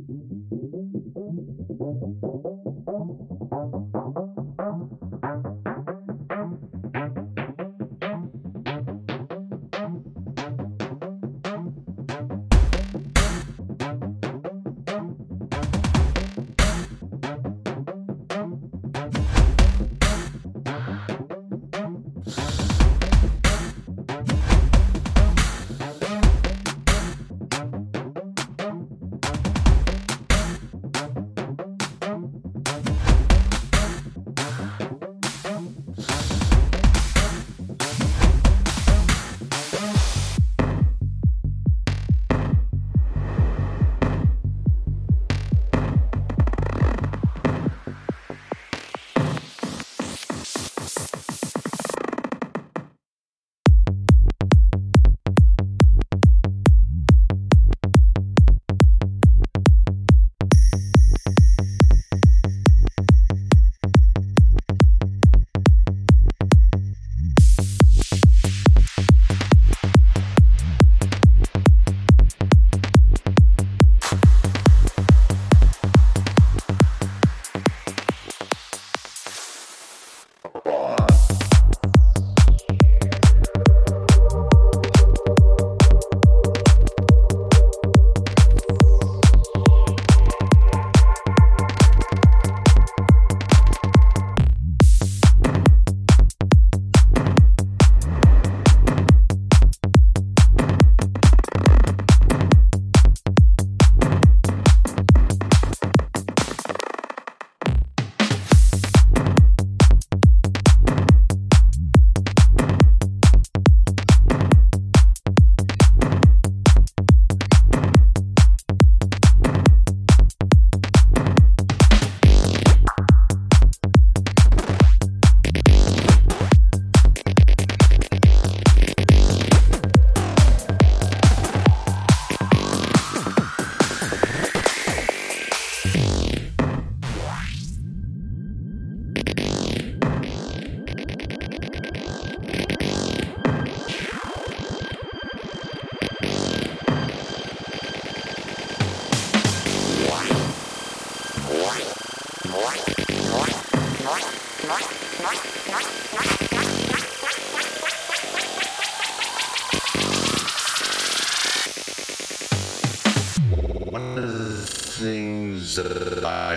Thank mm-hmm. you.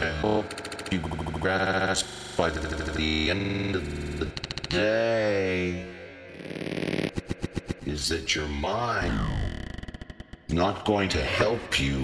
I hope you grasp by the end of the day is that your mind not going to help you